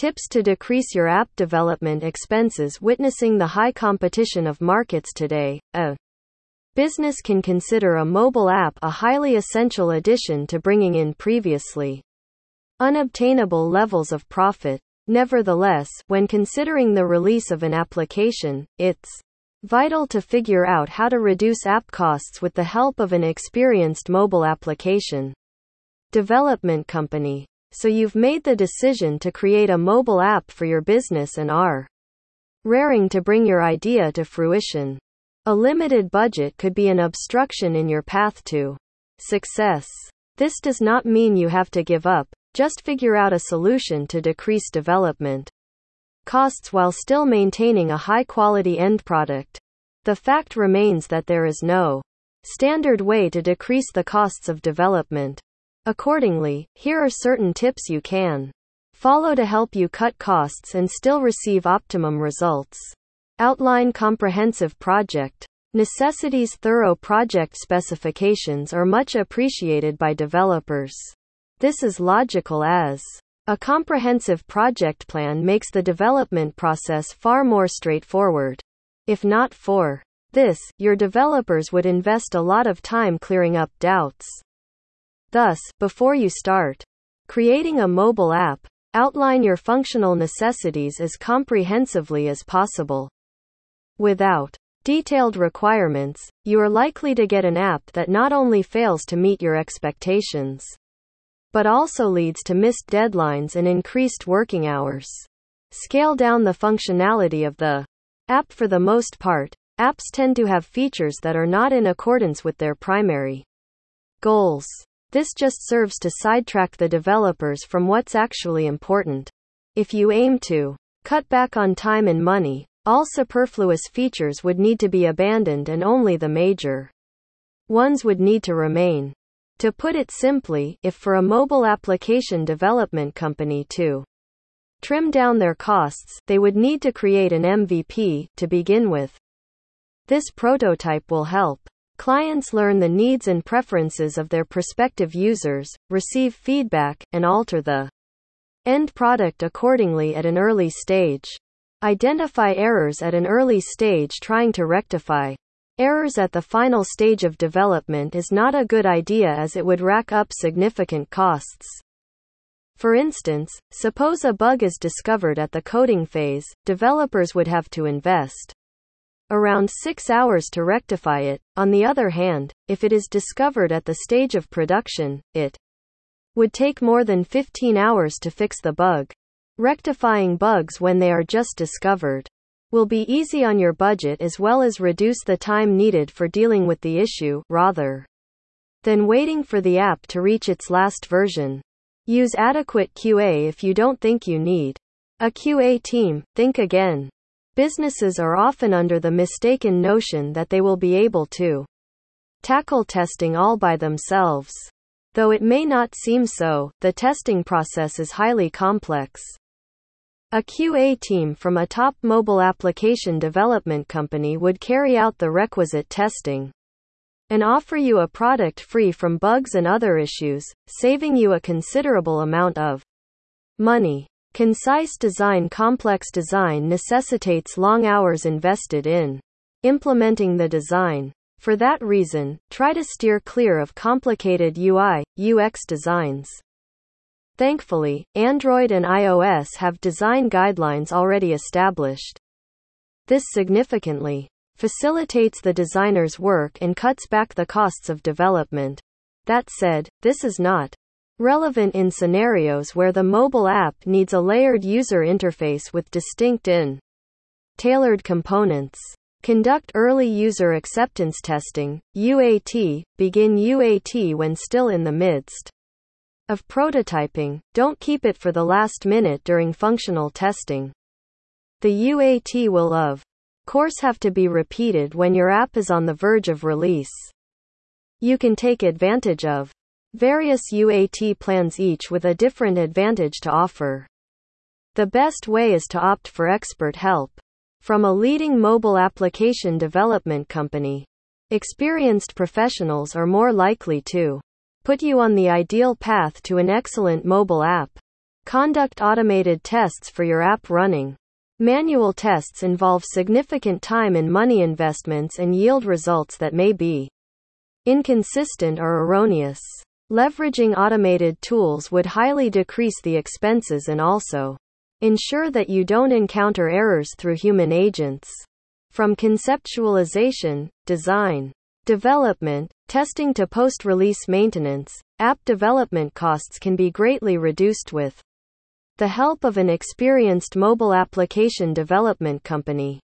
Tips to decrease your app development expenses witnessing the high competition of markets today. A business can consider a mobile app a highly essential addition to bringing in previously unobtainable levels of profit. Nevertheless, when considering the release of an application, it's vital to figure out how to reduce app costs with the help of an experienced mobile application development company. So you've made the decision to create a mobile app for your business and are raring to bring your idea to fruition. A limited budget could be an obstruction in your path to success. This does not mean you have to give up, just figure out a solution to decrease development costs while still maintaining a high quality end product. The fact remains that there is no standard way to decrease the costs of development. Accordingly, here are certain tips you can follow to help you cut costs and still receive optimum results. Outline comprehensive project necessities. Thorough project specifications are much appreciated by developers. This is logical as a comprehensive project plan makes the development process far more straightforward. If not for this, your developers would invest a lot of time clearing up doubts. Thus, before you start creating a mobile app, outline your functional necessities as comprehensively as possible. Without detailed requirements, you are likely to get an app that not only fails to meet your expectations, but also leads to missed deadlines and increased working hours. Scale down the functionality of the app for the most part. Apps tend to have features that are not in accordance with their primary goals. This just serves to sidetrack the developers from what's actually important. If you aim to cut back on time and money, all superfluous features would need to be abandoned and only the major ones would need to remain. To put it simply, if for a mobile application development company to trim down their costs, they would need to create an MVP to begin with. This prototype will help Clients learn the needs and preferences of their prospective users, receive feedback, and alter the end product accordingly at an early stage. Identify errors at an early stage trying to rectify. Errors at the final stage of development is not a good idea as it would rack up significant costs. For instance, suppose a bug is discovered at the coding phase, developers would have to invest around 6 hours to rectify it. On the other hand, if it is discovered at the stage of production, it would take more than 15 hours to fix the bug. Rectifying bugs when they are just discovered will be easy on your budget as well as reduce the time needed for dealing with the issue, rather than waiting for the app to reach its last version. Use adequate QA if you don't think you need a QA team. Think again. Businesses are often under the mistaken notion that they will be able to tackle testing all by themselves. Though it may not seem so, the testing process is highly complex. A QA team from a top mobile application development company would carry out the requisite testing and offer you a product free from bugs and other issues, saving you a considerable amount of money. Concise design Complex design necessitates long hours invested in implementing the design. For that reason, try to steer clear of complicated UI, UX designs. Thankfully, Android and iOS have design guidelines already established. This significantly facilitates the designer's work and cuts back the costs of development. That said, this is not relevant in scenarios where the mobile app needs a layered user interface with distinct and tailored components. Conduct early user acceptance testing, UAT, begin UAT when still in the midst of prototyping, don't keep it for the last minute during functional testing. The UAT will of course have to be repeated when your app is on the verge of release. You can take advantage of Various UAT plans each with a different advantage to offer. The best way is to opt for expert help from a leading mobile application development company. Experienced professionals are more likely to put you on the ideal path to an excellent mobile app. Conduct automated tests for your app running. Manual tests involve significant time and money investments and yield results that may be inconsistent or erroneous. Leveraging automated tools would highly decrease the expenses and also ensure that you don't encounter errors through human agents. From conceptualization, design, development, testing to post release maintenance, app development costs can be greatly reduced with the help of an experienced mobile application development company.